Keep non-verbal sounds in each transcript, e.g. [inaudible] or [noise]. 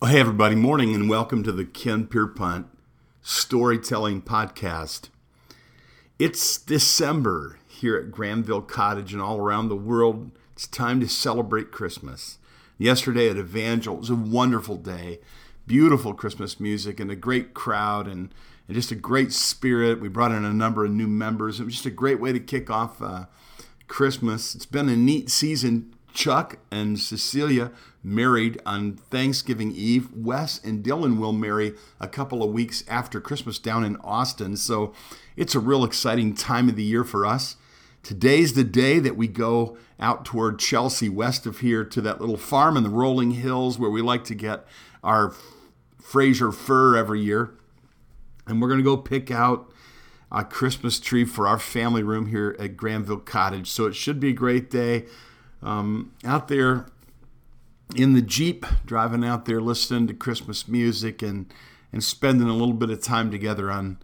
Hey, everybody, morning and welcome to the Ken Pierpont Storytelling Podcast. It's December here at Granville Cottage and all around the world. It's time to celebrate Christmas. Yesterday at Evangel, it was a wonderful day, beautiful Christmas music and a great crowd and, and just a great spirit. We brought in a number of new members. It was just a great way to kick off uh, Christmas. It's been a neat season Chuck and Cecilia married on Thanksgiving Eve. Wes and Dylan will marry a couple of weeks after Christmas down in Austin. So it's a real exciting time of the year for us. Today's the day that we go out toward Chelsea, west of here, to that little farm in the rolling hills where we like to get our Fraser fir every year. And we're going to go pick out a Christmas tree for our family room here at Granville Cottage. So it should be a great day um, out there in the Jeep, driving out there listening to Christmas music and, and spending a little bit of time together on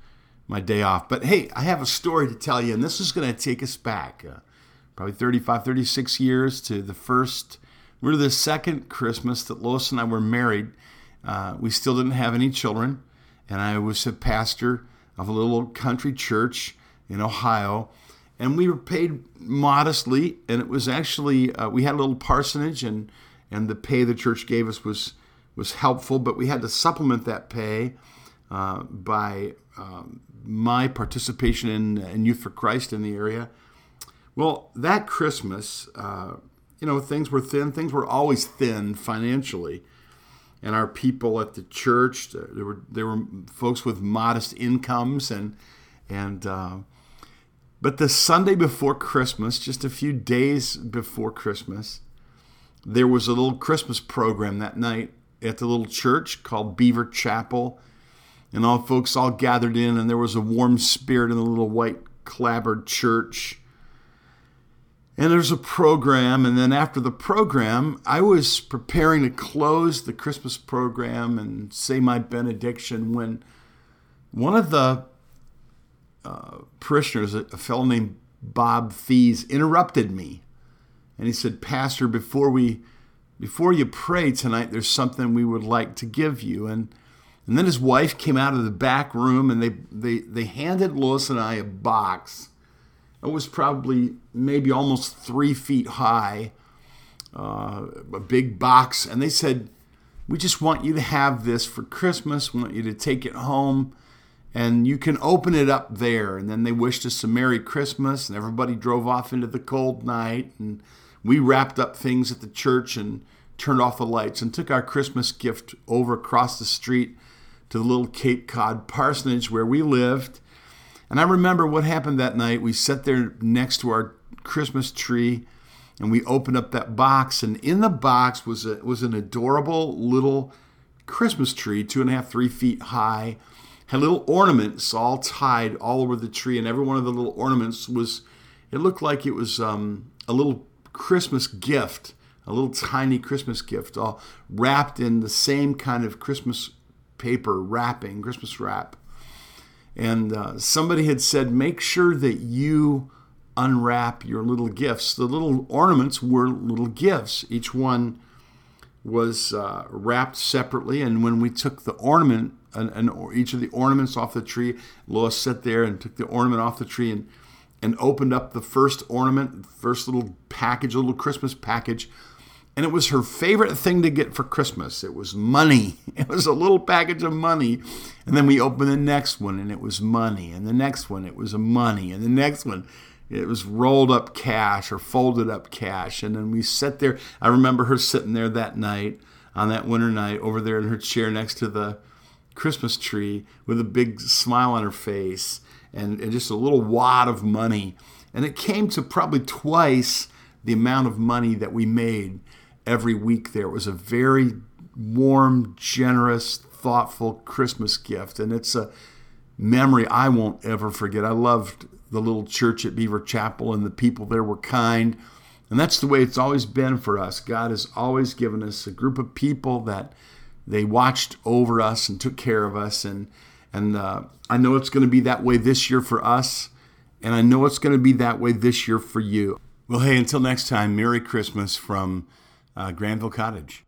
my day off. But hey, I have a story to tell you, and this is going to take us back uh, probably 35, 36 years to the first, we're the second Christmas that Lois and I were married. Uh, we still didn't have any children, and I was a pastor of a little country church in Ohio and we were paid modestly and it was actually uh, we had a little parsonage and and the pay the church gave us was was helpful but we had to supplement that pay uh, by um, my participation in, in youth for christ in the area. Well that christmas uh, you know things were thin. Things were always thin financially. And our people at the church there were there were folks with modest incomes and and uh, but the Sunday before Christmas, just a few days before Christmas, there was a little Christmas program that night at the little church called Beaver Chapel. And all folks all gathered in, and there was a warm spirit in the little white clapboard church. And there's a program, and then after the program, I was preparing to close the Christmas program and say my benediction when one of the parishioners, a, fellow named Bob Thies, interrupted me, and he said, "Pastor, before we, before you pray tonight, there's something we would like to give you." And and then his wife came out of the back room, and they they they handed Lois and I a box. It was probably maybe almost three feet high, uh, a big box, and they said, "We just want you to have this for Christmas. We want you to take it home." And you can open it up there. And then they wished us a Merry Christmas, and everybody drove off into the cold night. And we wrapped up things at the church and turned off the lights and took our Christmas gift over across the street to the little Cape Cod parsonage where we lived. And I remember what happened that night. We sat there next to our Christmas tree and we opened up that box, and in the box was a, was an adorable little Christmas tree, two and a half, three feet high had little ornaments all tied all over the tree, and every one of the little ornaments was, it looked like it was um, a little Christmas gift, a little tiny Christmas gift, all wrapped in the same kind of Christmas paper wrapping, Christmas wrap. And uh, somebody had said, make sure that you unwrap your little gifts. The little ornaments were little gifts. Each one was uh, wrapped separately, and when we took the ornament and, and each of the ornaments off the tree. Lois sat there and took the ornament off the tree and and opened up the first ornament, first little package, little Christmas package. And it was her favorite thing to get for Christmas. It was money. [laughs] It was a little package of money. And then we opened the next one and it was money. And the next one, it was money. And the next one, it was rolled up cash or folded up cash. And then we sat there. I remember her sitting there that night, on that winter night, over there in her chair next to the Christmas tree with a big smile on her face and, and just a little wad of money. And it came to probably twice the amount of money that we made every week there. It was a very warm, generous, thoughtful Christmas gift. And it's a memory I won't ever forget. I loved the little church at Beaver Chapel, and the people there were kind. And that's the way it's always been for us. God has always given us a group of people that they watched over us and took care of us. And, and uh, I know it's going to be that way this year for us. And I know it's going to be that way this year for you. Well, hey, until next time, Merry Christmas from uh, Granville Cottage.